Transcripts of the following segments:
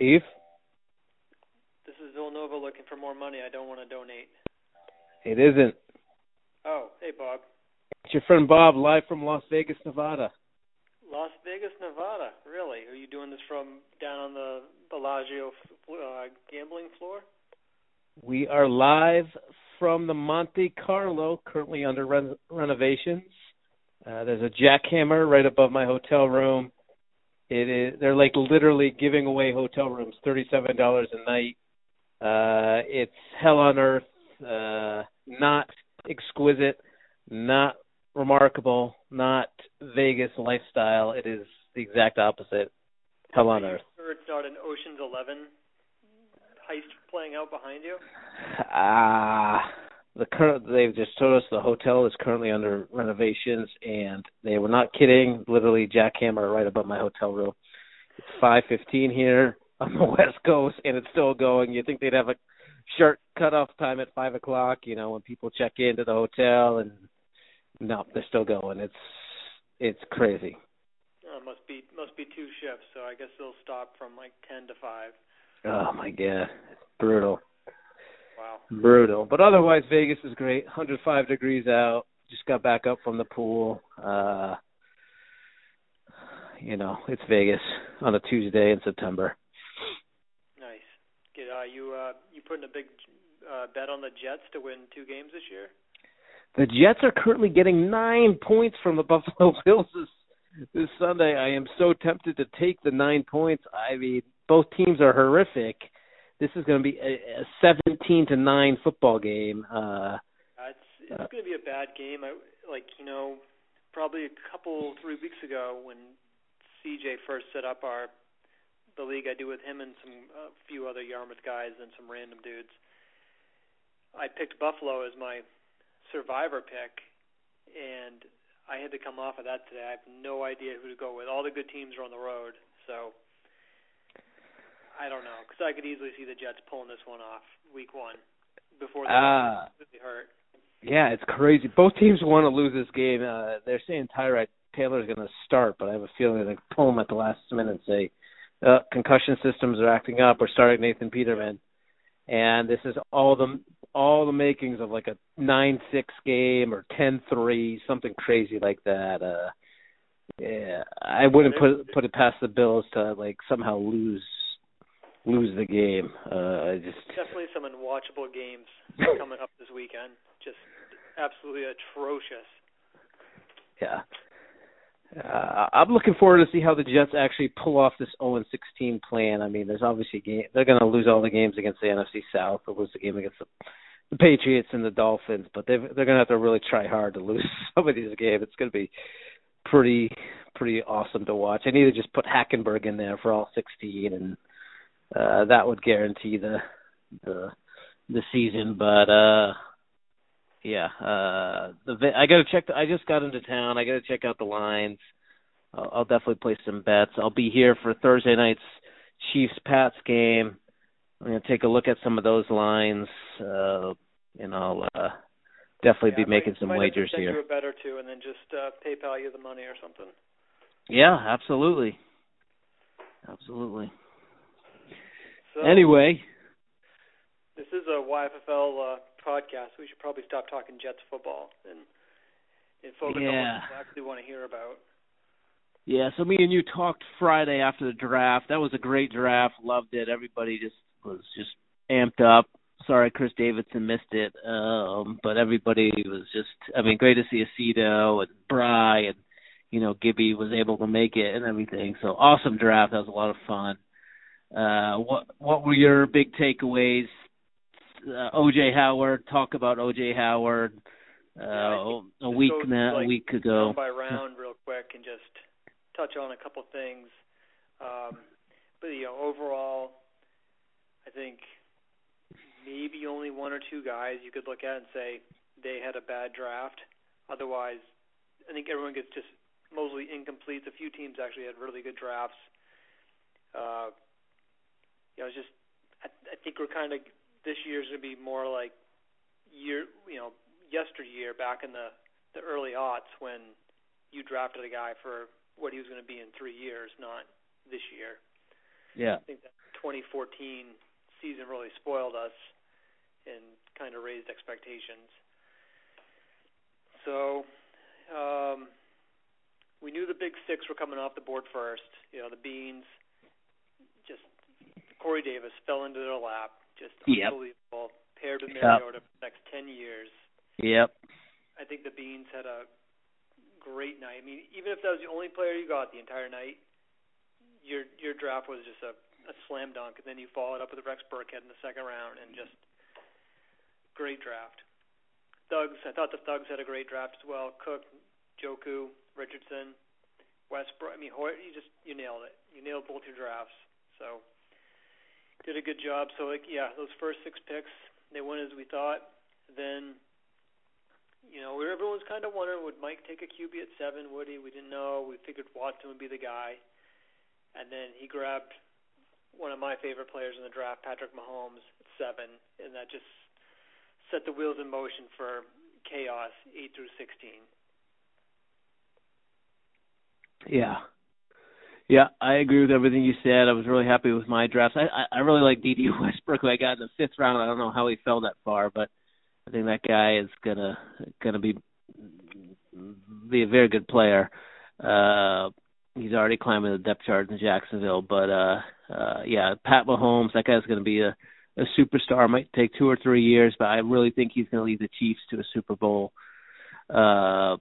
Eve? This is Villanova looking for more money. I don't want to donate. It isn't. Oh, hey Bob. It's your friend Bob, live from Las Vegas, Nevada. Las Vegas, Nevada. Really? Are you doing this from down on the Bellagio uh, gambling floor? We are live from the Monte Carlo, currently under ren- renovations. Uh, there's a jackhammer right above my hotel room. It is they're like literally giving away hotel rooms, thirty-seven dollars a night. Uh, it's hell on earth. Uh, not exquisite, not remarkable, not Vegas lifestyle. It is the exact opposite. Hell on earth. Sure, it's not an Ocean's Eleven heist playing out behind you. Ah, the current they've just told us the hotel is currently under renovations, and they were not kidding. Literally, jackhammer right above my hotel room. It's five fifteen here on the west coast, and it's still going. You think they'd have a sharp cutoff time at five o'clock? You know, when people check into the hotel, and no, they're still going. It's it's crazy. Oh, must be must be two shifts, so I guess they'll stop from like ten to five. Oh my god, brutal. Wow. brutal. But otherwise, Vegas is great. 105 degrees out. Just got back up from the pool. Uh, you know, it's Vegas on a Tuesday in September. Nice. Get uh, you uh, you putting a big uh, bet on the Jets to win two games this year? The Jets are currently getting nine points from the Buffalo Bills this this Sunday. I am so tempted to take the nine points. I mean, both teams are horrific. This is going to be a, a 17 to nine football game. Uh, Uh, it's it's going to be a bad game. I like you know probably a couple three weeks ago when CJ first set up our the league I do with him and some a few other Yarmouth guys and some random dudes. I picked Buffalo as my survivor pick, and I had to come off of that today. I have no idea who to go with. All the good teams are on the road, so I don't know because I could easily see the Jets pulling this one off week one before they Ah. completely hurt. Yeah, it's crazy. Both teams want to lose this game. Uh, they're saying Tyrod Taylor's going to start, but I have a feeling to pull him at the last minute and say uh, concussion systems are acting up. We're starting Nathan Peterman, and this is all the all the makings of like a nine six game or ten three, something crazy like that. Uh, yeah, I wouldn't put put it past the Bills to like somehow lose lose the game. Uh, I just Definitely some unwatchable games coming up this weekend. Just absolutely atrocious. yeah. Uh, I'm looking forward to see how the Jets actually pull off this 0 16 plan. I mean, there's obviously game they're going to lose all the games against the NFC South. They'll lose the game against the, the Patriots and the Dolphins, but they're they're going to have to really try hard to lose some of these games. It's going to be pretty pretty awesome to watch. I need to just put Hackenberg in there for all 16, and uh, that would guarantee the the the season. But uh yeah, uh the I got to check. The, I just got into town. I got to check out the lines. I'll, I'll definitely place some bets. I'll be here for Thursday night's Chiefs Pats game. I'm gonna take a look at some of those lines, uh, and I'll uh, definitely yeah, be making some might, wagers have to send here. you a bet or two, and then just uh, PayPal you the money or something. Yeah, absolutely, absolutely. So Anyway, this is a YFFL uh, podcast. We should probably stop talking Jets football and and focus on Yeah. what we actually want to hear about. Yeah, so me and you talked Friday after the draft. That was a great draft. Loved it. Everybody just was just amped up. Sorry Chris Davidson missed it. Um but everybody was just I mean, great to see Aceto and Bry and you know, Gibby was able to make it and everything. So awesome draft. That was a lot of fun. Uh what what were your big takeaways? Uh, OJ Howard, talk about OJ Howard. Uh Yeah, a week now, like, a week ago. round by round real quick and just touch on a couple things. Um, but you know, overall, I think maybe only one or two guys you could look at and say they had a bad draft. Otherwise, I think everyone gets just mostly incomplete. A few teams actually had really good drafts. Uh, you know, it's just I, I think we're kind of this year's gonna be more like year, you know, yesteryear back in the the early aughts when you drafted a guy for what he was going to be in three years, not this year. Yeah. I think that 2014 season really spoiled us and kind of raised expectations. So um, we knew the big six were coming off the board first. You know, the Beans, Corey Davis fell into their lap. Just yep. unbelievable. Paired with Mariota yep. for the next 10 years. Yep. I think the Beans had a great night. I mean, even if that was the only player you got the entire night, your your draft was just a, a slam dunk. And then you followed up with Rex Burkhead in the second round, and just great draft. Thugs, I thought the Thugs had a great draft as well. Cook, Njoku, Richardson, Westbrook. I mean, you just you nailed it. You nailed both your drafts. So did a good job. So like yeah, those first six picks they went as we thought. Then you know, everyone was kind of wondering would Mike take a QB at seven? Would he? We didn't know. We figured Watson would be the guy, and then he grabbed one of my favorite players in the draft, Patrick Mahomes, at seven, and that just set the wheels in motion for chaos eight through sixteen. Yeah. Yeah, I agree with everything you said. I was really happy with my drafts. I I, I really like Dede Westbrook, I got in the fifth round. I don't know how he fell that far, but I think that guy is gonna gonna be be a very good player. Uh, he's already climbing the depth chart in Jacksonville, but uh, uh, yeah, Pat Mahomes, that guy's gonna be a a superstar. Might take two or three years, but I really think he's to lead the Chiefs to a Super Bowl. Uh,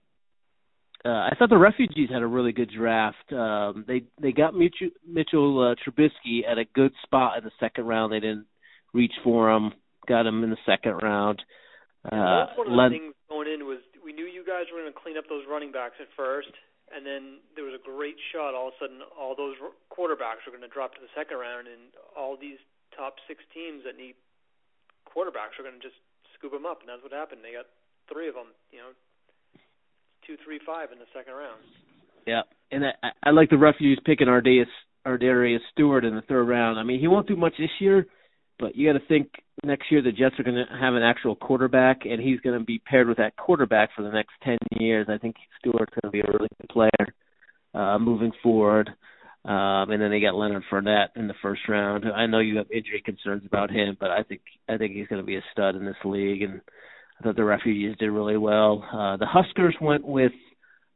uh, I thought the refugees had a really good draft. Um, they they got Mitchell, Mitchell uh, Trubisky at a good spot in the second round. They didn't reach for him. Got him in the second round. Uh, that's one of the things going in was we knew you guys were going to clean up those running backs at first, and then there was a great shot. All of a sudden, all those quarterbacks were going to drop to the second round, and all these top six teams that need quarterbacks are going to just scoop them up, and that's what happened. They got three of them, you know, two, three, five in the second round. Yeah, and I, I like the refugees picking Ardarius Ardarius Stewart in the third round. I mean, he won't do much this year, but you got to think next year the Jets are going to have an actual quarterback, and he's going to be paired with that quarterback for the next ten years. I think Stewart's going to be a really good player uh, moving forward. Um, and then they got Leonard Fournette in the first round. I know you have injury concerns about him, but I think I think he's going to be a stud in this league. And I thought the refugees did really well. Uh, the Huskers went with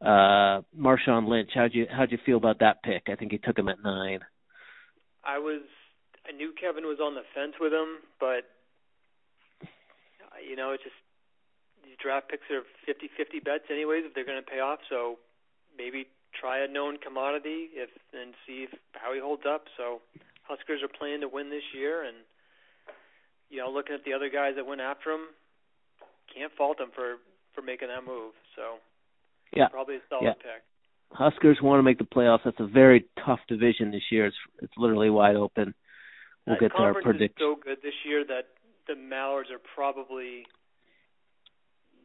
uh, Marshawn Lynch. How'd you how'd you feel about that pick? I think he took him at nine. I was I knew Kevin was on the fence with him, but you know, it's just these draft picks are 50-50 bets anyways if they're going to pay off. So maybe try a known commodity if and see if, how he holds up. So Huskers are planning to win this year, and you know, looking at the other guys that went after him, can't fault them for for making that move. So yeah, probably a solid yeah. pick. Huskers want to make the playoffs. That's a very tough division this year. It's it's literally wide open. We'll that get to our prediction. so good this year that the Mallards are probably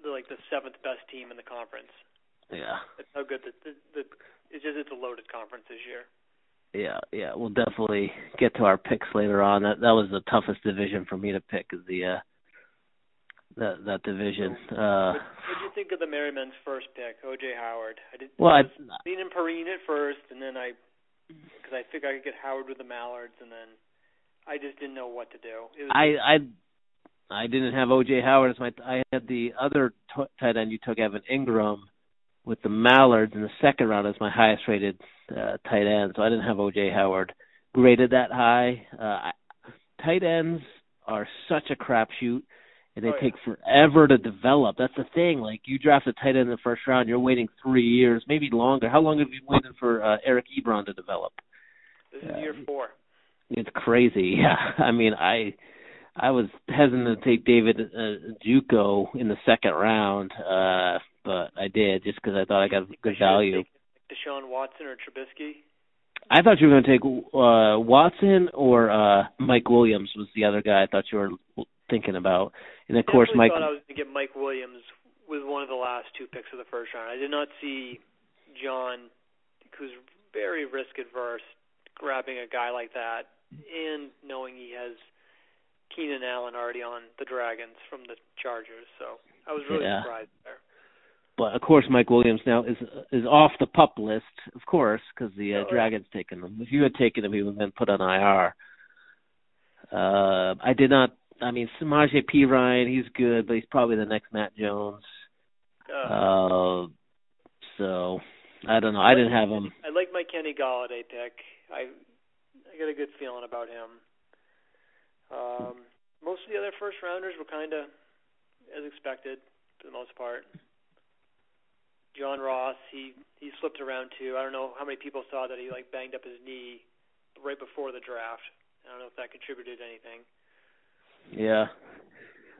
like the seventh best team in the conference. Yeah. It's how good the, the, the it's just it's a loaded conference this year. Yeah, yeah, we'll definitely get to our picks later on. That that was the toughest division for me to pick is the uh that that division. Uh What did you think of the Merrymen's first pick, OJ Howard? I did well, I seen him Perine at first and then I because I figured I could get Howard with the Mallards and then I just didn't know what to do. It was I I I didn't have OJ Howard as my I had the other t- tight end you took Evan Engram with the Mallards in the second round as my highest rated uh, tight end. So I didn't have OJ Howard graded that high. Uh, tight ends are such a crapshoot, and they oh, yeah. take forever to develop. That's the thing. Like you draft a tight end in the first round, you're waiting three years, maybe longer. How long have you waited for uh, Eric Ebron to develop? This is uh, year four. It's crazy. Yeah, I mean, I I was hesitant to take David uh, Njoku in the second round. Uh but I did just because I thought I got good value. Deshaun Watson or Trubisky? I thought you were going to take uh Watson or uh Mike Williams was the other guy I thought you were thinking about. And of course, Mike. I thought I was going to get Mike Williams with one of the last two picks of the first round. I did not see John, who's very risk adverse, grabbing a guy like that, and knowing he has Keenan Allen already on the Dragons from the Chargers. So I was really yeah. surprised there but of course Mike Williams now is is off the pup list, of course, because the uh, oh, Dragons taken him. If you had taken him, he would have been put on IR. Uh, I did not. I mean, Samaje Perine, he's good, but he's probably the next Matt Jones. Uh, Uh, so I don't know. I didn't have him. I like my Kenny Golladay pick. I I got a good feeling about him. Um, most of the other first rounders were kind of as expected for the most part. John Ross, he he slipped around too. I don't know how many people saw that he like banged up his knee right before the draft. I don't know if that contributed anything. Yeah.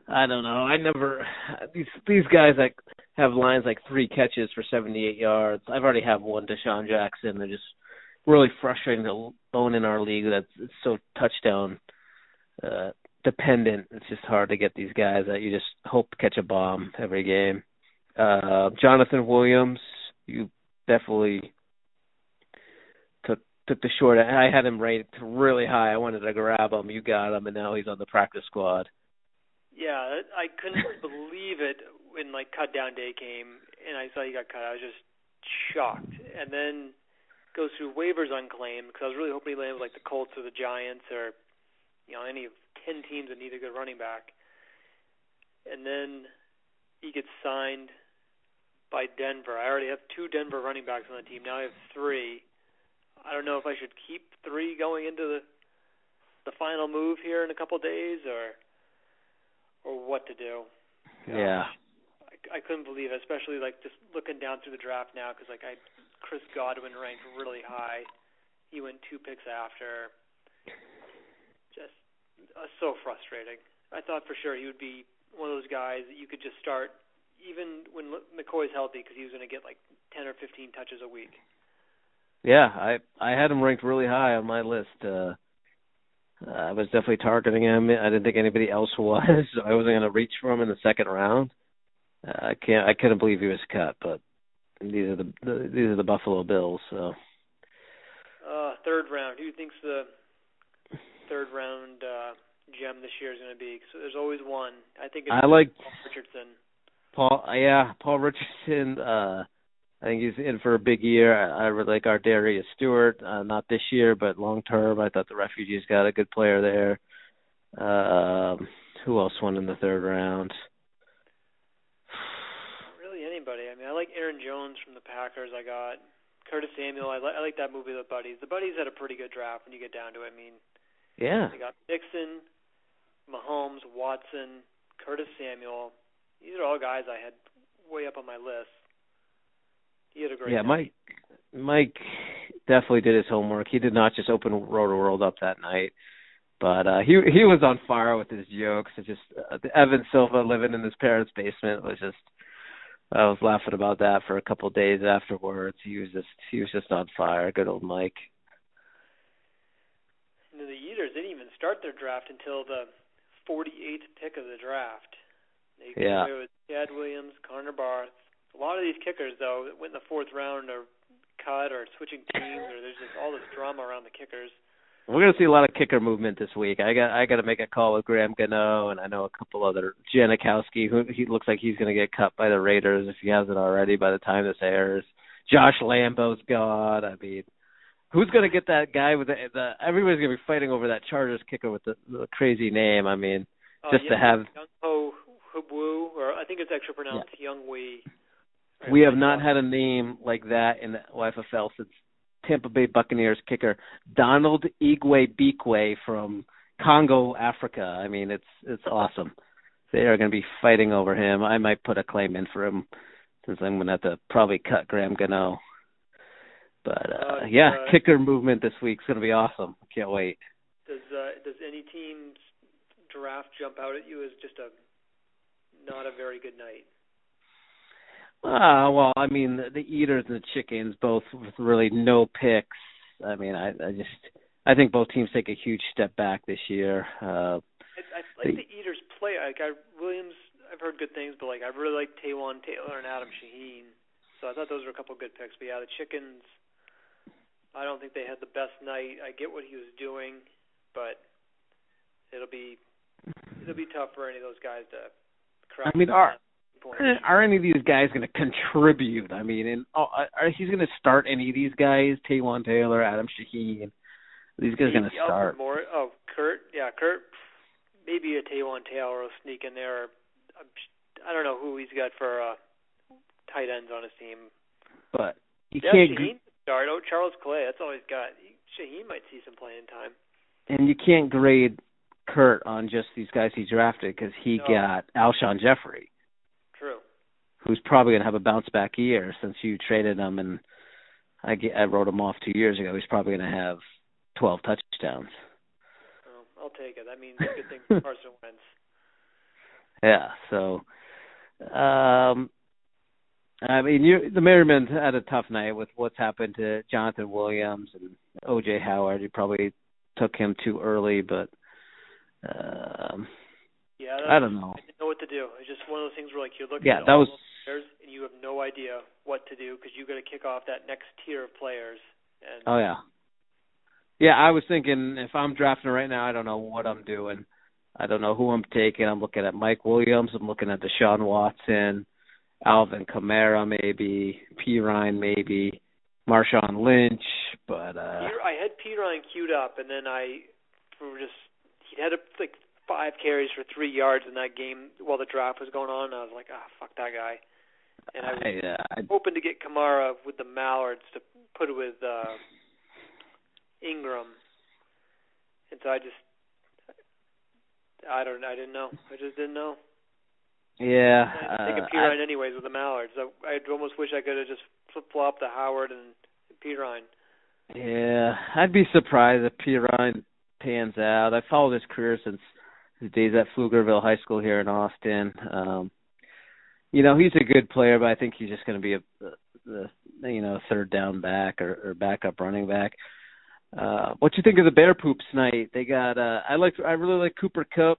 I don't know. I never these these guys that have lines like three catches for 78 yards. I've already have one DeSean Jackson. They're just really frustrating to own in our league. That's it's so touchdown uh dependent. It's just hard to get these guys that you just hope catch a bomb every game. Uh Jonathan Williams, you definitely took the short. I had him rated really high. I wanted to grab him. You got him, and now he's on the practice squad. Yeah, I couldn't believe it when like cut down day came and I saw he got cut. I was just shocked. And then goes through waivers unclaimed because I was really hoping he landed with like the Colts or the Giants or you know any of ten teams that need a good running back. And then he gets signed by Denver. I already have two Denver running backs on the team. Now I have three. I don't know if I should keep three going into the the final move here in a couple of days or or what to do. Yeah. I, I couldn't believe it, especially like just looking down through the draft now because like I Chris Godwin ranked really high. He went two picks after. Just uh, so frustrating. I thought for sure he would be one of those guys that you could just start even when McCoy's healthy because he was going to get like 10 or 15 touches a week. Yeah, I I had him ranked really high on my list. Uh I was definitely targeting him. I didn't think anybody else was. I wasn't going to reach for him in the second round. Uh, I can't. I couldn't believe he was cut, but these are the, the these are the Buffalo Bills. So. Uh, third round. Who do you think's the third round uh, gem this year is going to be? So there's always one. I think it's I like Paul Richardson. Paul. Yeah, Paul Richardson. Uh, I think he's in for a big year. I, I really like ArDarius Stewart. Uh, not this year, but long term. I thought the refugees got a good player there. Um, who else won in the third round? Really anybody. I mean, I like Aaron Jones from the Packers. I got Curtis Samuel. I like I like that movie, The Buddies. The Buddies had a pretty good draft when you get down to it. I mean, Yeah. they got Mixon, Mahomes, Watson, Curtis Samuel. These are all guys I had way up on my list. He had a great Yeah, night. Mike Mike definitely did his homework. He did not just open Rotoworld up that night, but uh he he was on fire with his jokes. It just uh, Evan Silva living in his parents' basement was just I was laughing about that for a couple of days afterwards. He was just he was just on fire. Good old Mike. Know, the Eaters didn't even start their draft until the 48th pick of the draft. They Yeah. with Chad Williams, Connor Barth. A lot of these kickers, though, that went in the fourth round are cut or switching teams, or there's just all this drama around the kickers. We're gonna see a lot of kicker movement this week. I got I got to make a call with Graham Gano, and I know a couple other Janikowski, who he looks like he's gonna get cut by the Raiders if he hasn't already by the time this airs. Josh Lambo's gone. I mean, who's gonna get that guy with the, the everybody's gonna be fighting over that Chargers kicker with the, the crazy name. I mean, Uh, just to have Young Ho Hubwu, or I think it's actually pronounced Young Wee. We have not had a name like that in the YFL since Tampa Bay Buccaneers kicker Donald Igwe Bikwe from Congo, Africa. I mean, it's it's awesome. They are going to be fighting over him. I might put a claim in for him since I'm going to have to probably cut Graham Gano. But uh, Uh, yeah, uh, kicker movement this week's going to be awesome. Can't wait. Does uh, does any team's draft jump out at you as just a not a very good night? Uh, well, I mean, the, the Eaters and the Chickens both with really no picks. I mean, I, I just I think both teams take a huge step back this year. Uh, I, I like the Eaters play. Like I Williams, I've heard good things, but like I really like Taywan Taylor and Adam Shaheen. So I thought those were a couple of good picks. But yeah, the Chickens. I don't think they had the best night. I get what he was doing, but it'll be it'll be tough for any of those guys to crack. I mean, the are- any of these guys going to contribute? I mean, and oh, are he's going to start any of these guys? Taywan Taylor, Adam Shaheen. These guys going to start? Morris, oh, Kurt, yeah, Kurt, maybe a Taywan Taylor will sneak in there. I don't know who he's got for uh, tight ends on his team. But you yeah, can't. Shaheen start. Oh, Charles Clay. That's all he's got. Shaheen might see some playing time. And you can't grade Kurt on just these guys he drafted because he No. got Alshon Jeffery. Who's probably going to have a bounce back year since you traded him and I, I wrote him off two years ago. He's probably going to have 12 touchdowns. Um, I'll take it. That means a good thing for Carson Wentz. Yeah, so um I mean you the Merriman had a tough night with what's happened to Jonathan Williams and OJ Howard. You probably took him too early, but um Yeah, I don't know. I didn't know what to do. It's just one of those things where like you're looking Yeah, at that was players and you have no idea what to do because you got to kick off that next tier of players. And Oh yeah. Yeah, I was thinking if I'm drafting right now, I don't know what I'm doing. I don't know who I'm taking. I'm looking at Mike Williams. I'm looking at Deshaun Watson, Alvin Kamara, maybe Perine, maybe Marshawn Lynch. But uh I had Perine queued up, and then I for just he had a, like five carries for three yards in that game while the draft was going on. And I was like, ah, fuck that guy. And I was I, uh, I hoping to get Kamara with the Mallards to put it with uh Ingram, and so I just I don't I didn't know. I just didn't know. yeah, I think uh, of Perine anyways with the Mallards. I I almost wish I could have just flip flopped to Howard and Perine. I, yeah, I'd be surprised if Perine pans out. I followed his career since his days at Pflugerville High School here in Austin. Um you know, he's a good player, but I think he's just going to be a, the you know third down back or, or backup running back. Uh, what you think of the Bear Poops night? They got uh, I like I really like Cooper Kupp.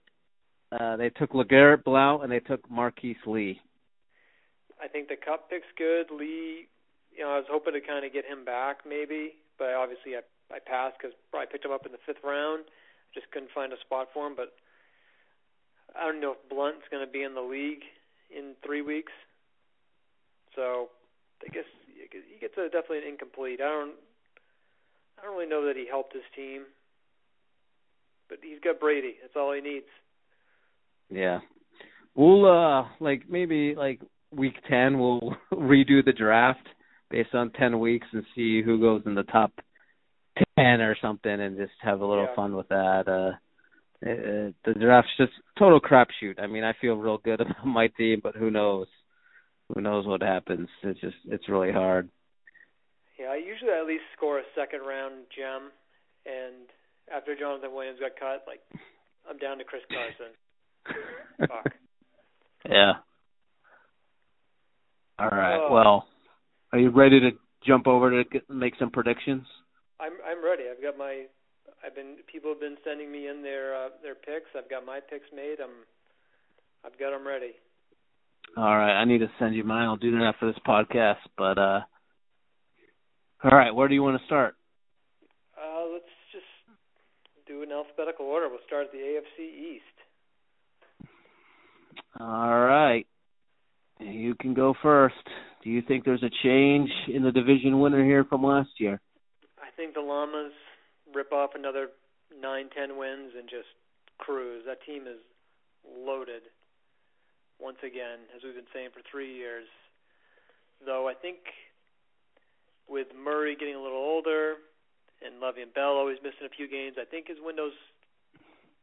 Uh, they took Legarrette Blount and they took Marquise Lee. I think the Kupp pick's good. Lee, you know, I was hoping to kind of get him back maybe, but obviously I I passed because I picked him up in the fifth round. Just couldn't find a spot for him, but I don't know if Blount's going to be in the league in three weeks. So I guess he gets a definitely an incomplete. I don't I don't really know that he helped his team, but he's got Brady. That's all he needs. Yeah, we'll uh like maybe like week ten we'll redo the draft based on ten weeks and see who goes in the top ten or something and just have a little Yeah. fun with that. Uh uh, the draft's just total crapshoot. I mean, I feel real good about my team, but who knows? Who knows what happens? It's just it's really hard. Yeah, I usually at least score a second round gem, and after Jonathan Williams got cut, like I'm down to Chris Carson. Fuck. Yeah. All right. Oh. Well, are you ready to jump over to get, make some predictions? I'm I'm ready. I've got my I've been people have been sending me in their uh, their picks. I've got my picks made. I'm I've got them ready. All right, I need to send you mine. I'll do that after this podcast. But uh all right, where do you want to start? Uh, let's just do an alphabetical order. We'll start at the AFC East. All right. You can go first. Do you think there's a change in the division winner here from last year? I think the Llamas rip off another nine, ten wins and just cruise. That team is loaded once again, as we've been saying for three years. Though I think with Murray getting a little older and Le'Veon Bell always missing a few games, I think his window's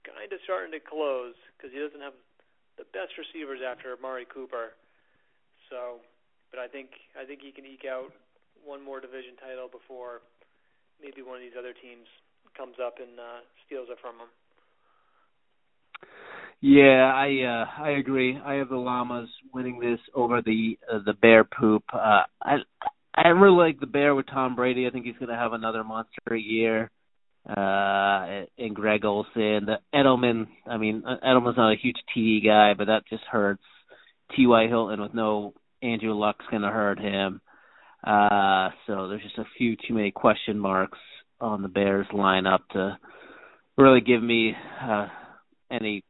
kind of starting to close because he doesn't have the best receivers after Amari Cooper. So, but I think I think he can eke out one more division title before maybe one of these other teams comes up and uh, steals it from him. Yeah, I uh I agree. I have the Llamas winning this over the uh, the Bear poop. Uh I I really like the Bear with Tom Brady. I think he's going to have another monster year. Uh and Greg Olsen, the Edelman, I mean Edelman's not a huge TD guy, but that just hurts. T.Y. Hilton with no Andrew Luck's going to hurt him. Uh so there's just a few too many question marks on the Bears lineup to really give me uh any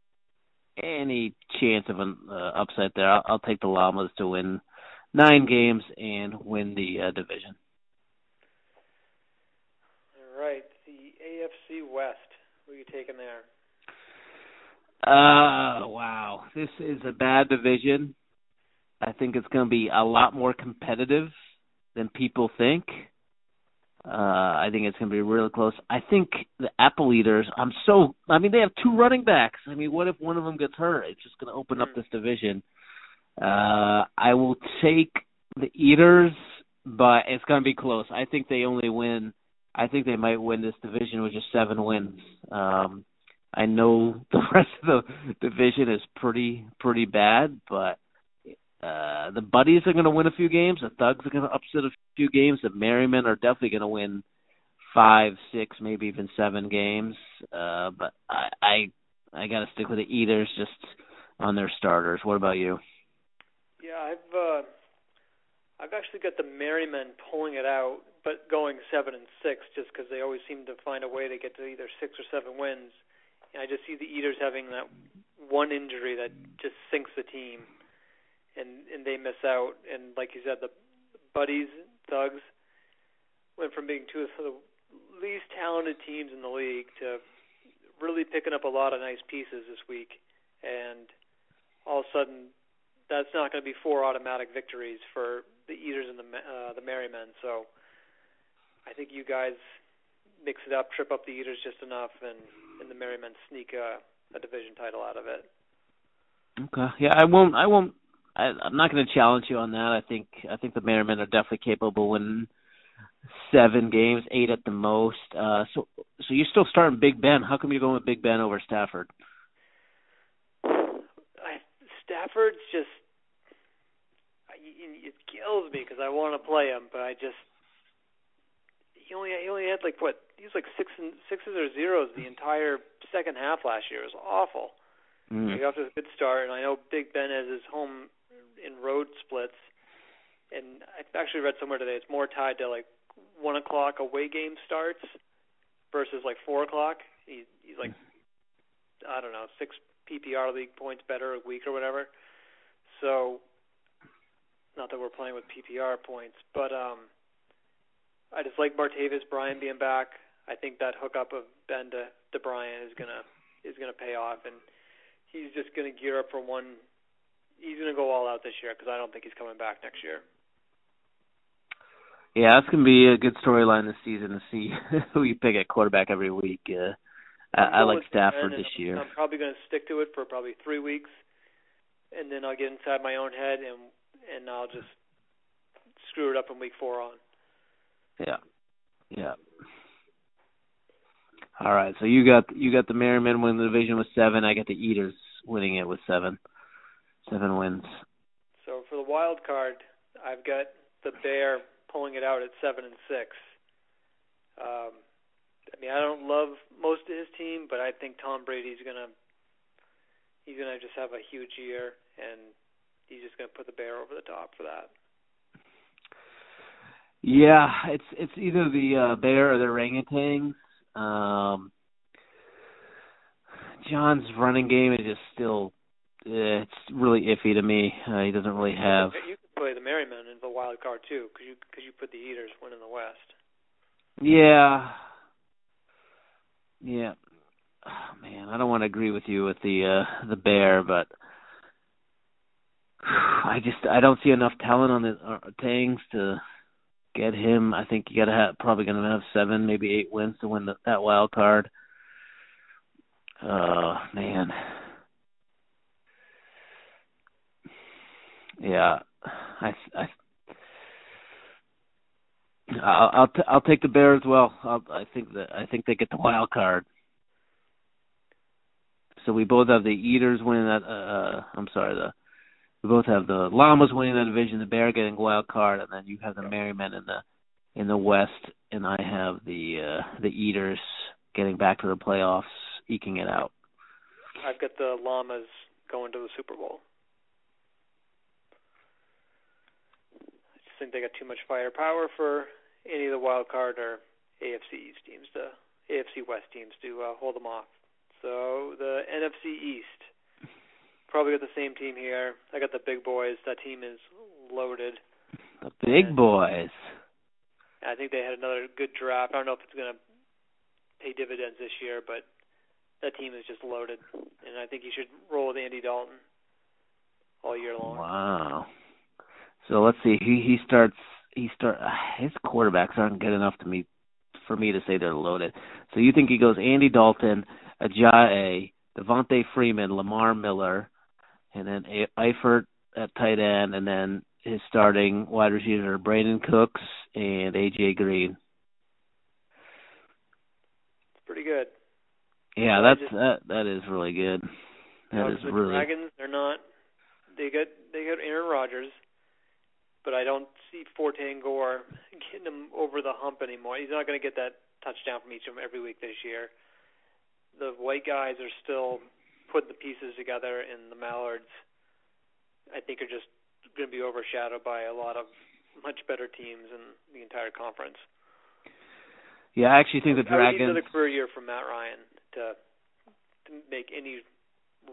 any chance of an uh, upset there. I'll, I'll take the Llamas to win nine games and win the uh, division. All right, the AFC West. Who are you taking there? Uh, wow. This is a bad division. I think it's going to be a lot more competitive than people think. Uh, I think it's going to be really close. I think the Apple Eaters. I'm so. I mean, they have two running backs. I mean, what if one of them gets hurt? It's just going to open up this division. Uh, I will take the Eaters, but it's going to be close. I think they only win. I think they might win this division with just seven wins. Um, I know the rest of the division is pretty pretty bad, but uh, the Buddies are going to win a few games. The Thugs are going to upset a few games. The Merrymen are definitely going to win five, six, maybe even seven games. Uh, but I, I, I got to stick with the Eaters just on their starters. What about you? Yeah, I've, uh, I've actually got the Merrymen pulling it out, but going seven and six, just because they always seem to find a way to get to either six or seven wins. And I just see the Eaters having that one injury that just sinks the team and and they miss out. And like you said, the buddies thugs went from being two of the least talented teams in the league to really picking up a lot of nice pieces this week, and all of a sudden, that's not going to be four automatic victories for the Eaters and the uh, the Merrymen. So, I think you guys mix it up, trip up the Eaters just enough, and and the Merrymen sneak a, a division title out of it. Okay. Yeah, I won't. I won't I, I'm not going to challenge you on that. I think I think the Merrymen are definitely capable of winning seven games, eight at the most. Uh, so so you're still starting Big Ben. How come you're going with Big Ben over Stafford? I, Stafford's just it kills me because I want to play him, but I just he only he only had like what he was like six and sixes or zeros the entire second half last year. It was awful. Mm. He got to a good start, and I know Big Ben has his home in road splits. And I actually read somewhere today it's more tied to like one o'clock away game starts versus like four o'clock. He, he's like I don't know six PPR league points better a week or whatever. So not that we're playing with PPR points, but um, I just like Martavis Bryant being back. I think that hookup of Ben to, to Bryant is gonna is gonna pay off, and he's just gonna gear up for one he's going to go all out this year because I don't think he's coming back next year. Yeah, that's going to be a good storyline this season to see who you pick at quarterback every week. Uh, I, I like Stafford this year. I'm probably going to stick to it for probably three weeks, and then I'll get inside my own head and and I'll just screw it up in week four on. Yeah, yeah. All right, so you got you got the Merrymen winning the division with seven. I got the Eaters winning it with seven. Seven wins. So for the wild card, I've got the Bear pulling it out at seven and six. Um, I mean, I don't love most of his team, but I think Tom Brady's gonna he's gonna just have a huge year, and he's just gonna put the Bear over the top for that. Yeah, it's it's either the uh, Bear or the orangutans. Um, John's running game is just still it's really iffy to me. Uh, he doesn't really have. You could play the Merrymen in the wild card too, because you because you put the Eaters winning the West. Yeah. Yeah. Oh, man, I don't want to agree with you with the uh the Bear, but I just I don't see enough talent on the uh, Tangs to get him. I think you got to have probably going to have seven, maybe eight wins to win the, that wild card. Uh, man. Yeah, I, I, I'll I'll, t- I'll take the Bears. As well, I'll, I think that I think they get the wild card. So we both have the Eaters winning that. Uh, I'm sorry, the we both have the Llamas winning that division, the Bear getting wild card, and then you have the Merrymen in the in the West, and I have the uh, the Eaters getting back to the playoffs, eking it out. I've got the Llamas going to the Super Bowl. Think they got too much firepower for any of the wild card or AFC East teams to AFC West teams to uh, hold them off. So the NFC East probably got the same team here. I got the big boys. That team is loaded. The big and boys. I think they had another good draft. I don't know if it's going to pay dividends this year, but that team is just loaded, and I think you should roll with Andy Dalton all year long. Wow. So let's see. He he starts. He start. His quarterbacks aren't good enough to me for me to say they're loaded. So you think he goes Andy Dalton, Ajayi, Devonta Freeman, Lamar Miller, and then Eifert at tight end, and then his starting wide receivers are Brandin Cooks and AJ Green. It's pretty good. Yeah, that's just, that that is really good. That is the really. Dragons, they're not. They got they got Aaron Rodgers, but I don't see Forte Gore getting him over the hump anymore. He's not going to get that touchdown from each of them every week this year. The white guys are still putting the pieces together, and the Mallards, I think, are just going to be overshadowed by a lot of much better teams in the entire conference. Yeah, I actually think the Dragons. I would another career year from Matt Ryan to to make any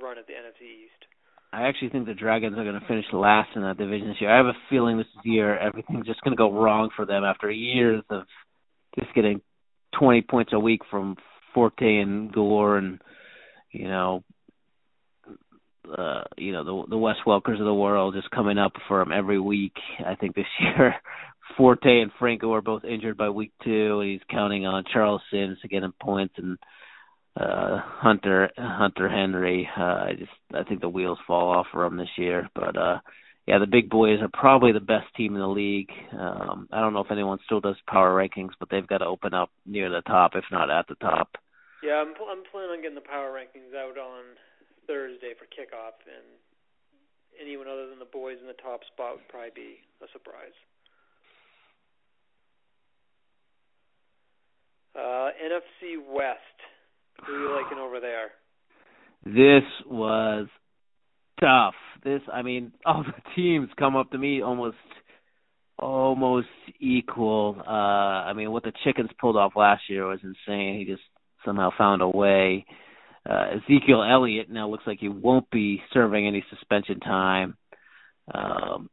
run at the NFC East. I actually think the Dragons are going to finish last in that division this year. I have a feeling this year everything's just going to go wrong for them after years of just getting 20 points a week from Forte and Gore and you know uh you know the the Wes Welkers of the world just coming up for him every week. I think this year Forte and Franco are both injured by week 2 and he's counting on Charles Sims to get him points and uh Hunter Hunter Henry. Uh, I just I think the wheels fall off for him this year, but uh yeah, the big boys are probably the best team in the league. Um I don't know if anyone still does power rankings, but they've got to open up near the top, if not at the top. Yeah, I'm I'm planning on getting the power rankings out on Thursday for kickoff, and anyone other than the boys in the top spot would probably be a surprise. Uh, NFC West. Who are you liking over there? This was tough. This, I mean, all the teams come up to me almost, almost equal. Uh, I mean, what the chickens pulled off last year was insane. He just somehow found a way. Uh, Ezekiel Elliott now looks like he won't be serving any suspension time. Um,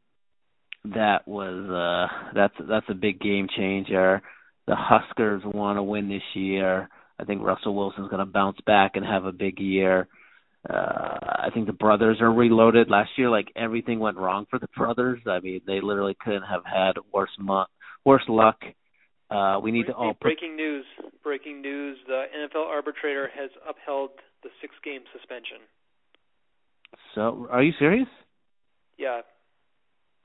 that was uh, that's that's a big game changer. The Huskers want to win this year. I think Russell Wilson's going to bounce back and have a big year. Uh, I think the brothers are reloaded. Last year, like everything went wrong for the brothers. I mean, they literally couldn't have had worse worse luck. Uh, we need to all. Breaking news! Breaking news! The NFL arbitrator has upheld the six-game suspension. So, are you serious? Yeah.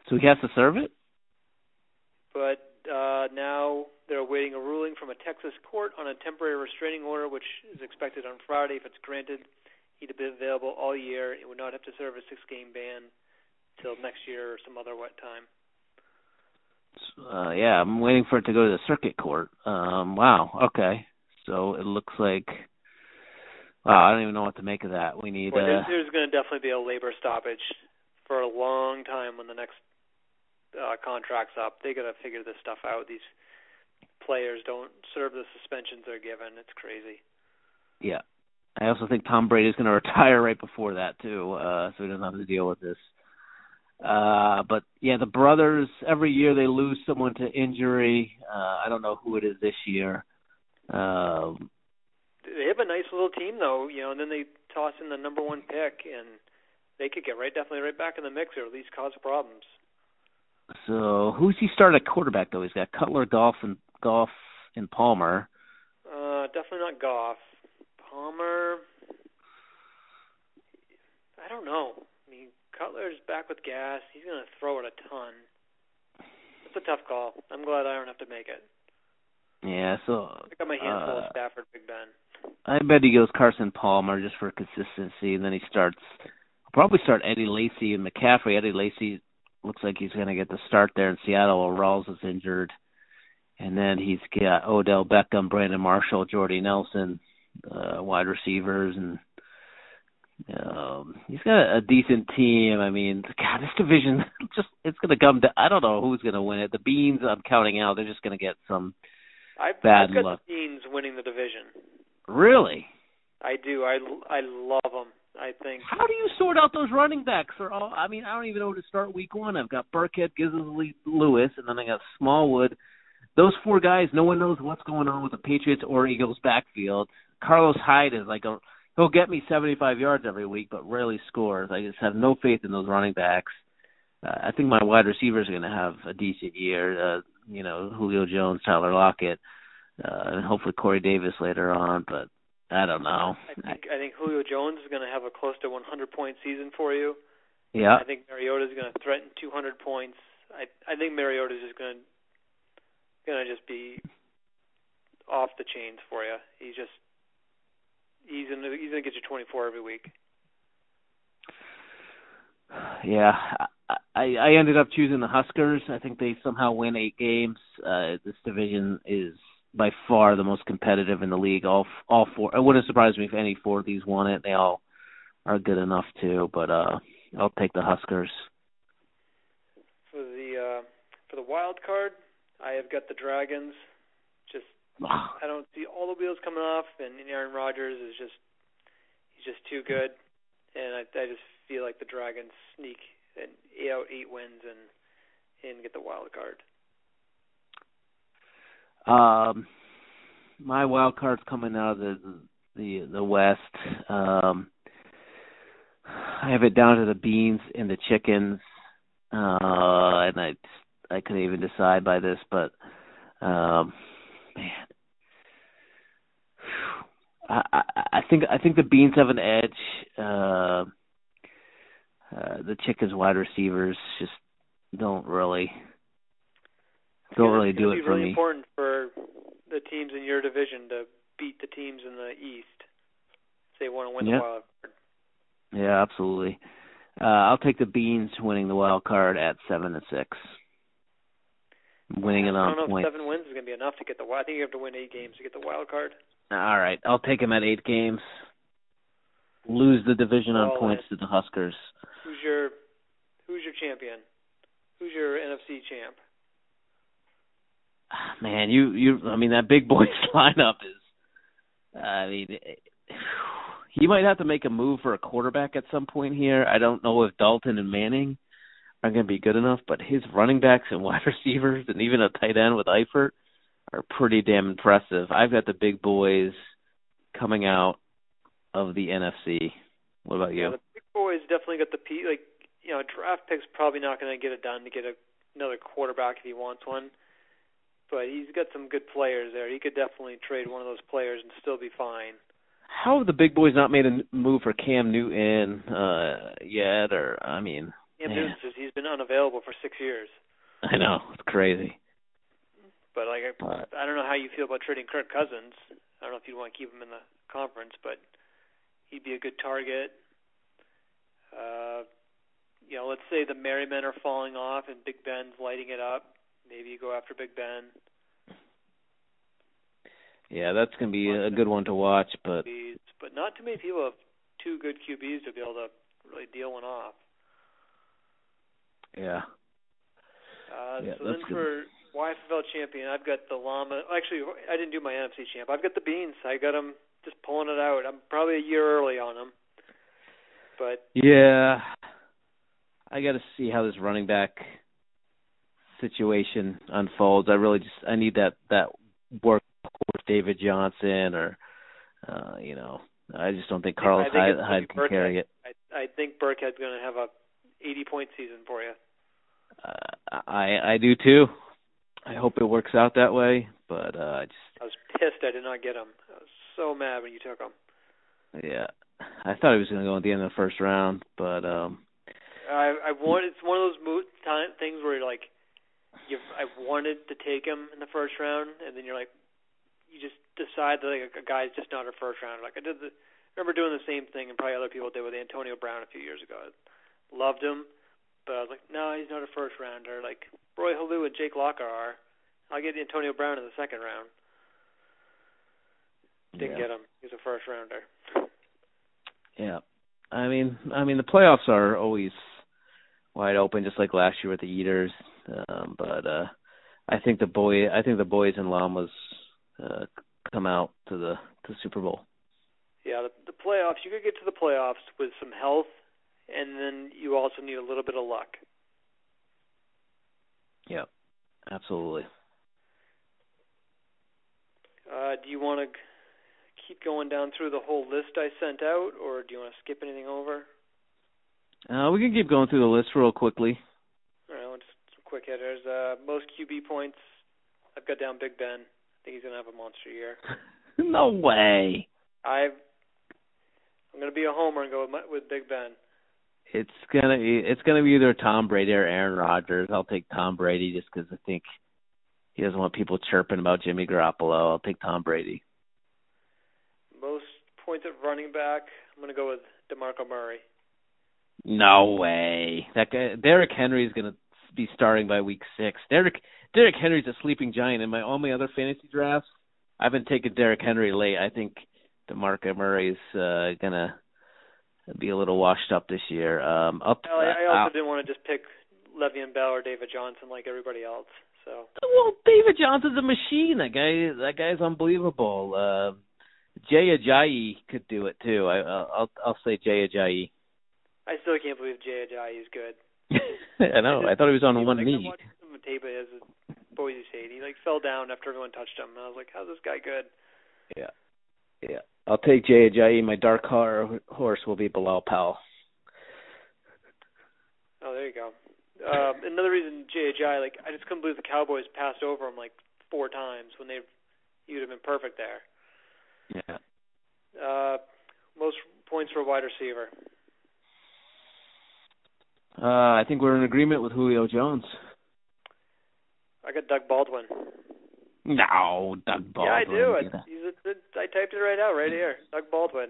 So he has to serve it. But uh, now they're awaiting a ruling from a Texas court on a temporary restraining order, which is expected on Friday. If it's granted, he'd be available all year and would not have to serve a six-game ban till next year or some other wet time. Uh, yeah, I'm waiting for it to go to the circuit court. Um, wow. Okay. So it looks like. Wow, I don't even know what to make of that. We need. Well, uh, there's, there's going to definitely be a labor stoppage for a long time when the next uh, contract's up. They got to figure this stuff out. These players don't serve the suspensions they're given. It's crazy. Yeah. I also think Tom Brady's going to retire right before that too, uh, so he doesn't have to deal with this. Uh, but yeah, the brothers every year they lose someone to injury. Uh, I don't know who it is this year. Um, they have a nice little team though, you know, and then they toss in the number one pick, and they could get right definitely right back in the mix or at least cause problems. So who's he started at quarterback though? He's got Cutler, Goff, and Goff and Palmer. Uh, definitely not Goff. Palmer. I don't know. I mean, Cutler's back with gas. He's going to throw it a ton. It's a tough call. I'm glad I don't have to make it. Yeah, so I got my hands full uh, of Stafford, Big Ben. I bet he goes Carson Palmer just for consistency, and then he starts. Probably start Eddie Lacy and McCaffrey. Eddie Lacy looks like he's going to get the start there in Seattle. While Rawls is injured, and then he's got Odell Beckham, Brandon Marshall, Jordy Nelson, uh, wide receivers, and um, he's got a decent team. I mean, God, this division just it's going to come. To, I don't know who's going to win it. The Beans, I'm counting out. They're just going to get some I've, bad I've got luck. The Beans winning the division. Really? I do. I I love them. I think. How do you sort out those running backs? Or all, I mean, I don't even know who to start week one. I've got Burkhead, Gizzle, Lewis, and then I got Smallwood. Those four guys, no one knows what's going on with the Patriots or Eagles backfield. Carlos Hyde is like a he'll get me 75 yards every week, but rarely scores. I just have no faith in those running backs. Uh, I think my wide receivers are going to have a decent year. Uh, you know, Julio Jones, Tyler Lockett, uh, and hopefully Corey Davis later on. But I don't know. I think I think Julio Jones is going to have a close to 100 point season for you. Yeah. I think Mariota is going to threaten 200 points. I I think Mariota is just going to going to just be off the chains for you. He's just he's gonna he's gonna get you 24 every week. Yeah, I I ended up choosing the Huskers. I think they somehow win eight games. Uh This division is by far the most competitive in the league. All all four. It wouldn't surprise me if any four of these won it. They all are good enough too. But uh I'll take the Huskers. For the uh for the wild card, I have got the Dragons. Just I don't see all the wheels coming off, and Aaron Rodgers is just he's just too good, and I, I just feel like the Dragons sneak and eight out eight wins and and get the wild card. Um, my wild card's coming out of the the the West. Um, I have it down to the beans and the chickens, uh, and I I couldn't even decide by this, but um, man, I, I I think I think the beans have an edge. Uh, uh, the chickens wide receivers just don't really don't really do it for really me. important for the teams in your division to beat the teams in the East. If they want to win yeah. the wild card. Yeah, absolutely. Uh, I'll take the Beans winning the wild card at seven to six. Winning it on I don't know points. If seven wins is going to be enough to get the. I think you have to win eight games to get the wild card. All right, I'll take him at eight games. Lose the division on points to the Huskers. Who's your Who's your champion? Who's your NFC champ? Man, you you. I mean, that big boys lineup is. I mean, he might have to make a move for a quarterback at some point here. I don't know if Dalton and Manning are going to be good enough, but his running backs and wide receivers and even a tight end with Eifert are pretty damn impressive. I've got the big boys coming out of the NFC. What about you? Yeah, the big boys definitely got the P. Like you know, draft pick's probably not going to get it done to get a, another quarterback if he wants one. But he's got some good players there. He could definitely trade one of those players and still be fine. How have the big boys not made a move for Cam Newton uh yet? Or I mean, Cam. Newton says he's been unavailable for six years. I know it's crazy. But like, I, But I don't know how you feel about trading Kirk Cousins. I don't know if you'd want to keep him in the conference, but he'd be a good target. Uh, you know, let's say the Merrymen are falling off and Big Ben's lighting it up. Maybe you go after Big Ben. yeah, that's gonna be a good one to watch. But QBs, but not too many people have two good QBs to be able to really deal one off. yeah, Uh, Yeah, so then good. for YFL champion, I've got the llama. Actually, I didn't do my NFC champ. I've got the beans. I got them just pulling it out. I'm probably a year early on them, but yeah. I got to see how this running back situation unfolds. I really just I need that that work with David Johnson or uh you know I just don't think Carlos I think Hyde, it's gonna Hyde can carry it. I, I think Burkhead's going to have a 80 point season for you. Uh, I I do too. I hope it works out that way, but uh I just I was pissed I did not get him. I was so mad when you took him. yeah. I thought he was going to go at the end of the first round, but um I I wanted it's one of those moot time things where you're like you I wanted to take him in the first round and then you're like you just decide that like a guy's just not a first rounder. Like I did the I remember doing the same thing and probably other people did with Antonio Brown a few years ago. I loved him, but I was like, no, he's not a first rounder. Like Roy Halou and Jake Locker are. I'll get Antonio Brown in the second round. Didn't yeah. get him. He's a first rounder. Yeah. I mean, I mean the playoffs are always wide open, just like last year with the Eaters. Um, but uh, I think the boy, I think the boys and llamas uh, come out to the to Super Bowl. Yeah, the, the playoffs. You could get to the playoffs with some health, and then you also need a little bit of luck. Yep, absolutely. Uh, do you want to keep going down through the whole list I sent out, or do you want to skip anything over? Uh, we can keep going through the list real quickly. All right, let's some quick hitters. Uh, most QB points, I've got down Big Ben. I think he's gonna have a monster year. no way. I've I'm gonna be a homer and go with my, with Big Ben. It's gonna be it's gonna be either Tom Brady or Aaron Rodgers. I'll take Tom Brady just because I think he doesn't want people chirping about Jimmy Garoppolo. I'll take Tom Brady. Most points at running back, I'm gonna go with DeMarco Murray. No way. That guy Derrick Henry is gonna be starting by week six. Derrick Derrick Henry's a sleeping giant. In my all my other fantasy drafts, I've been taking Derrick Henry late. I think DeMarco Murray's uh, gonna be a little washed up this year. Um, up. Well, I, I also didn't want to just pick Le'Veon Bell or David Johnson like everybody else. So well, David Johnson's a machine. That guy, that guy's unbelievable. Uh, Jay Ajayi could do it too. I, I'll, I'll say Jay Ajayi. I still can't believe Jay Ajayi is good. I know. I, thought he was on one like, knee. I tape as a Boise State. He like fell down after everyone touched him, and I was like, "How's this guy good?" Yeah, yeah. I'll take Jay Ajayi. My dark car horse will be Bilal Powell. Oh, there you go. Um, another reason Jay Ajayi, like I just couldn't believe the Cowboys passed over him like four times when they you'd have been perfect there. Yeah. Uh, most points for a wide receiver. Uh, I think we're in agreement with Julio Jones. I got Doug Baldwin. No, Doug Baldwin. Yeah, I do. I, Yeah. he's a, I typed it right out right here. Doug Baldwin.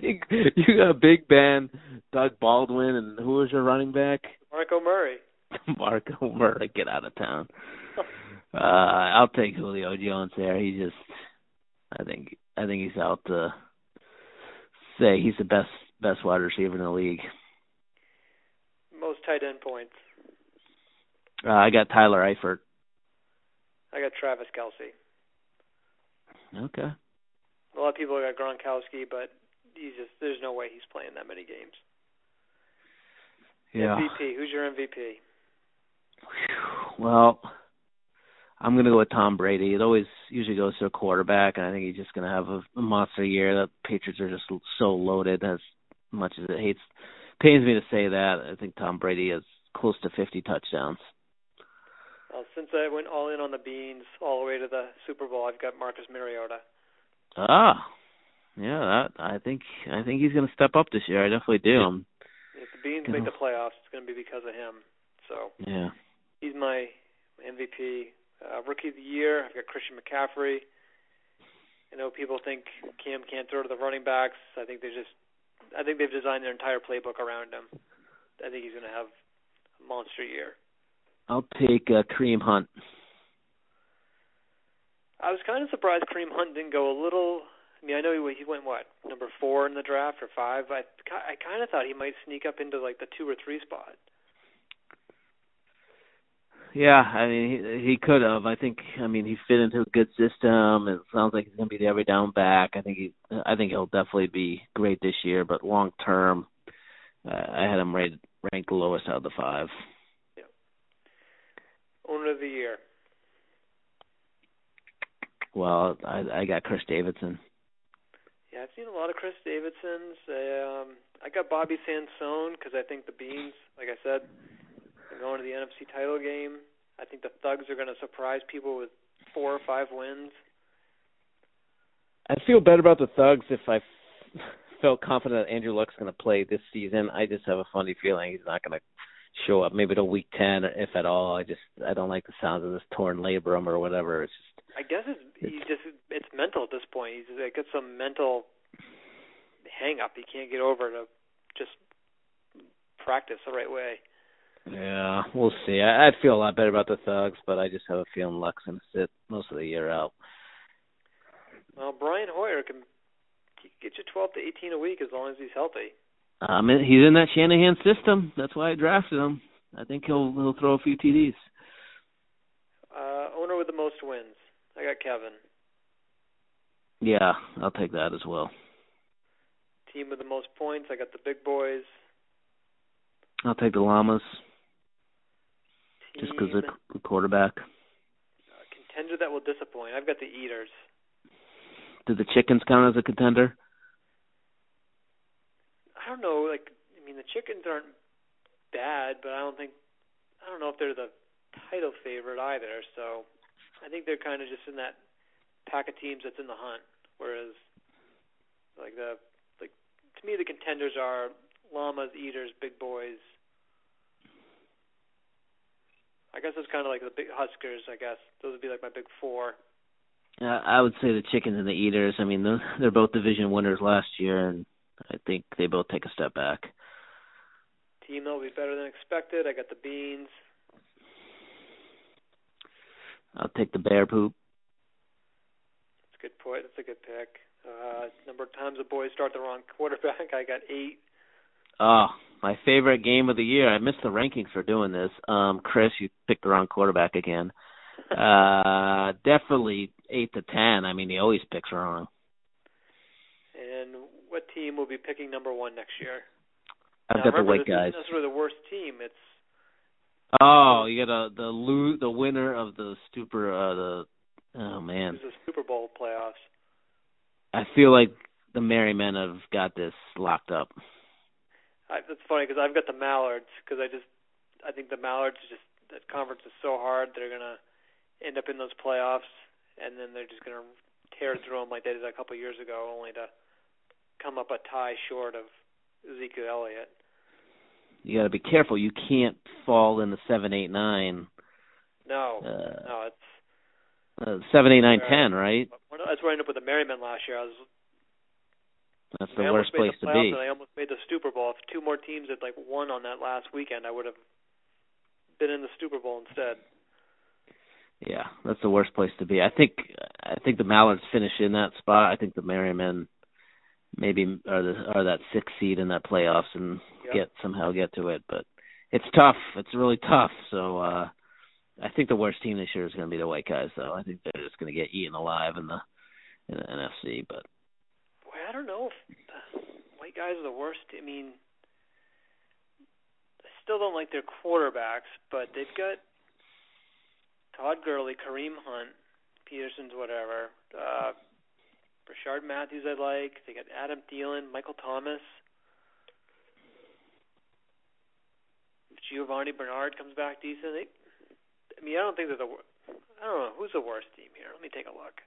Big, you got a Big Ben, Doug Baldwin, and who was your running back? Marco Murray. Marco Murray. Get out of town. Uh, I'll take Julio Jones there. He just, I think, I think he's out to say he's the best best wide receiver in the league. Most tight end points. Uh, I got Tyler Eifert. I got Travis Kelce. Okay. A lot of people have got Gronkowski, but he's just there's no way he's playing that many games. Yeah. MVP. Who's your MVP? Well, I'm going to go with Tom Brady. It always usually goes to a quarterback, and I think he's just going to have a, a monster year. The Patriots are just so loaded. As much as it hates pains me to say that, I think Tom Brady has close to 50 touchdowns. Well, since I went all in on the beans all the way to the Super Bowl, I've got Marcus Mariota. Ah, yeah, that I think I think he's going to step up this year. I definitely do. I'm, If the Beans make the playoffs, it's going to be because of him. So yeah. he's my MVP. Uh, rookie of the year, I've got Christian McCaffrey. I know people think Cam can't throw to the running backs. I think they just, I think they've designed their entire playbook around him. I think he's going to have a monster year. I'll take uh, Kareem Hunt. I was kind of surprised Kareem Hunt didn't go a little. I mean, I know he went, he went what number four in the draft or five. I I kind of thought he might sneak up into like the two or three spot. Yeah, I mean he, he could have. I think. I mean he fit into a good system. It sounds like he's going to be the every down back. I think he. I think he'll definitely be great this year. But long term, uh, I had him rated ranked the lowest out of the five. Owner of the year. Well, I I got Chris Davidson. Yeah, I've seen a lot of Chris Davidsons. Um, I got Bobby Sansone because I think the Beans, like I said, are going to the NFC title game. I think the Thugs are going to surprise people with four or five wins. I feel better about the Thugs if I f- felt confident that Andrew Luck's going to play this season. I just have a funny feeling he's not going to show up maybe to week 10 if at all. I just I don't like the sounds of this torn labrum or whatever. It's just I guess it's he's just it's mental at this point. He's like got some mental hang up he can't get over to just practice the right way. Yeah, we'll see. I, I'd feel a lot better about the Thugs, but I just have a feeling Luck's going to sit most of the year out. Well, Brian Hoyer can get you 12 to 18 a week as long as he's healthy. Um, he's in that Shanahan system. That's why I drafted him. I think he'll he'll throw a few TDs. Uh, owner with the most wins. I got Kevin. Yeah, I'll take that as well. Team with the most points. I got the big boys. I'll take the Llamas just because they're the quarterback. uh, contender that will disappoint. I've got the Eaters. Do the chickens count as a contender? I don't know. Like, I mean, the chickens aren't bad, but I don't think I don't know if they're the title favorite either. So I think they're kind of just in that pack of teams that's in the hunt. Whereas, like the like to me, the contenders are llamas, eaters, big boys. I guess it's kind of like the big Huskers. I guess those would be like my big four. Uh, I would say the chickens and the eaters. I mean, they're, they're both division winners last year, and I think they both take a step back. Team that will be better than expected. I got the beans. I'll take the bear poop. That's a good point. That's a good pick. Uh, number of times the boys start the wrong quarterback. I got eight. Oh, my favorite game of the year. I missed the rankings for doing this. Um, Chris, you picked the wrong quarterback again. uh, definitely eight to ten. I mean, he always picks wrong. And what team will be picking number one next year? I've now, got the white this guys. Isn't necessarily the worst team. It's Oh, you got a the lo- the winner of the super uh the oh man. the Super Bowl playoffs. I feel like the Merry Men have got this locked up. I, it's funny because I've got the Mallards because I just I think the Mallards just that conference is so hard they're gonna end up in those playoffs and then they're just gonna tear through them like they did a couple years ago, only to come up a tie short of Ezekiel Elliott. You got to be careful. You can't fall in the seven, eight, nine. No, Uh, no, it's Uh, seven, eight, nine, Right. ten, right? that's where I ended up with the Merrymen last year. I was That's the almost worst place the to be. and they almost made the Super Bowl. If two more teams had like won on that last weekend, I would have been in the Super Bowl instead. Yeah, that's the worst place to be. I think I think the Mallards finish in that spot. I think the Merrymen maybe are the are that sixth seed in that playoffs and Yep. get somehow get to it. But it's tough. It's really tough. So uh I think the worst team this year is going to be the White Guys, though. I think they're just going to get eaten alive in the in the NFC. But I don't know if the white guys are the worst. I mean, I still don't like their quarterbacks, but they've got Todd Gurley, Kareem Hunt, Peterson's whatever, uh, Rishard Matthews I like. They got Adam Thielen, Michael Thomas. If Giovani Bernard comes back decent, I mean, I don't think they're the. I don't know who's the worst team here. Let me take a look.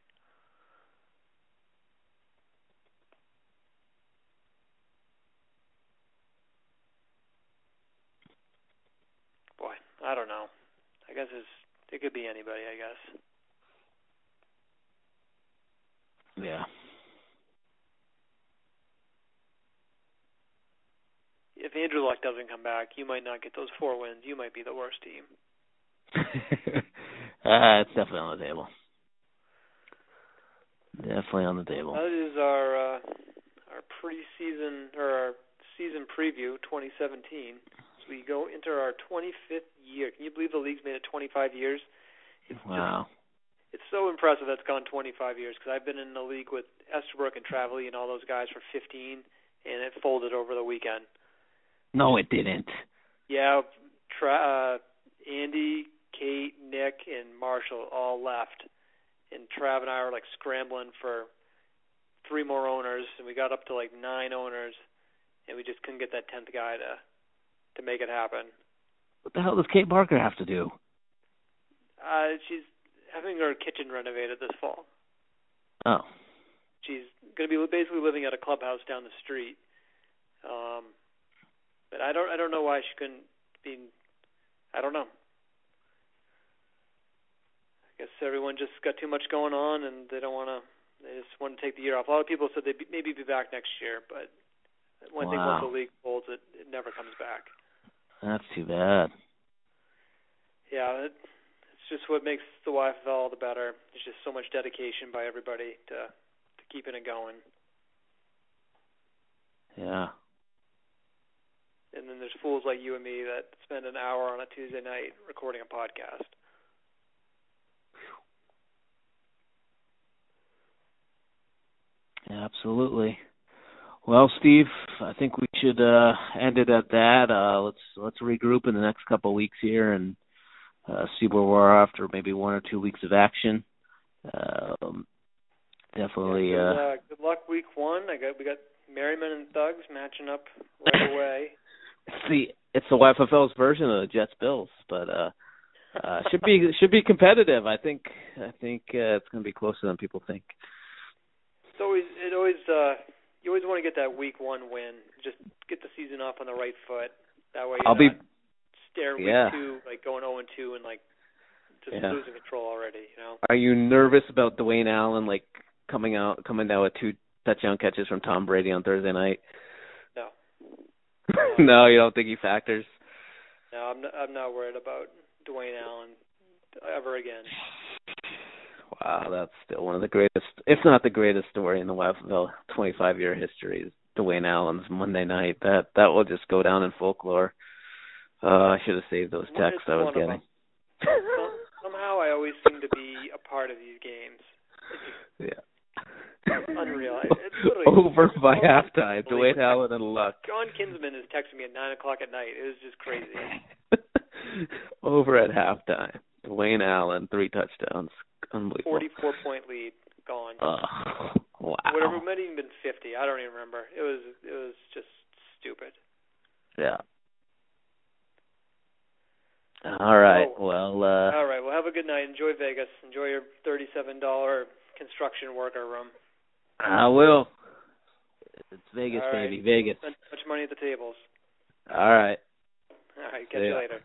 Boy, I don't know. I guess it's it could be anybody. I guess. yeah, If Andrew Luck doesn't come back, you might not get those four wins. You might be the worst team. uh, it's definitely on the table. Definitely on the table. That is our uh, our preseason or our season preview 2017. We go into our 25th year. Can you believe the league's made it 25 years? It's Wow. Just, it's so impressive that's gone 25 years because I've been in the league with Esterbrook and Travely and all those guys for 15, and it folded over the weekend. No, it didn't. Yeah, tra- uh, Andy, Kate, Nick, and Marshall all left, and Trav and I were like scrambling for three more owners, and we got up to like nine owners, and we just couldn't get that tenth guy to to make it happen. What the hell does Kate Barker have to do? Uh, she's having her kitchen renovated this fall. Oh, She's going to be basically living at a clubhouse down the street. Um, but I don't I don't know why she couldn't be. I don't know. I guess everyone just got too much going on, and they don't want to. They just want to take the year off. A lot of people said they'd be, maybe be back next year, but I think once the league folds, it it never comes back. That's too bad. Yeah, it, it's just what makes the YFL all the better. There's just so much dedication by everybody to to keeping it going. Yeah. And then there's fools like you and me that spend an hour on a Tuesday night recording a podcast. Absolutely. Well, Steve, I think we should uh end it at that. Uh let's let's regroup in the next couple of weeks here and uh see where we're after maybe one or two weeks of action. Um definitely. Yeah, good, uh, uh, good luck week one. I got we got Merriman and Thugs matching up right away. It's the it's the YFL's version of the Jets Bills, but uh, uh should be should be competitive. I think I think uh, it's going to be closer than people think. It's always it always uh you always want to get that week one win. Just get the season off on the right foot. That way you're I'll not be staring yeah. two like going 0 and 2 and like just Yeah. losing control already. You know. Are you nervous about Dwayne Allen like coming out coming down with two touchdown catches from Tom Brady on Thursday night? No. no, you don't think he factors? No, I'm not, I'm not worried about Dwayne Allen ever again. Wow, that's still one of the greatest, if not the greatest story in the Westville 25 year history. Is Dwayne Allen's Monday night. That that will just go down in folklore. Uh, I should have saved those What texts I was getting. Somehow I always seem to be a part of these games. Yeah. Unreal. It's literally- Over by halftime. Dwayne Allen and luck. John Kinsman is texting me at nine o'clock at night. It was just crazy. Over at halftime. Dwayne Allen, three touchdowns. Unbelievable. Forty-four point lead gone. Oh, wow. Whatever it might have even been fifty. I don't even remember. It was it was just stupid. Yeah. All right. Oh. Well, uh All right. Well, have a good night. Enjoy Vegas. Enjoy your thirty-seven dollar construction worker room. I will. It's Vegas, right. baby. Vegas. Spend much money at the tables. All right. All right. Catch See you later.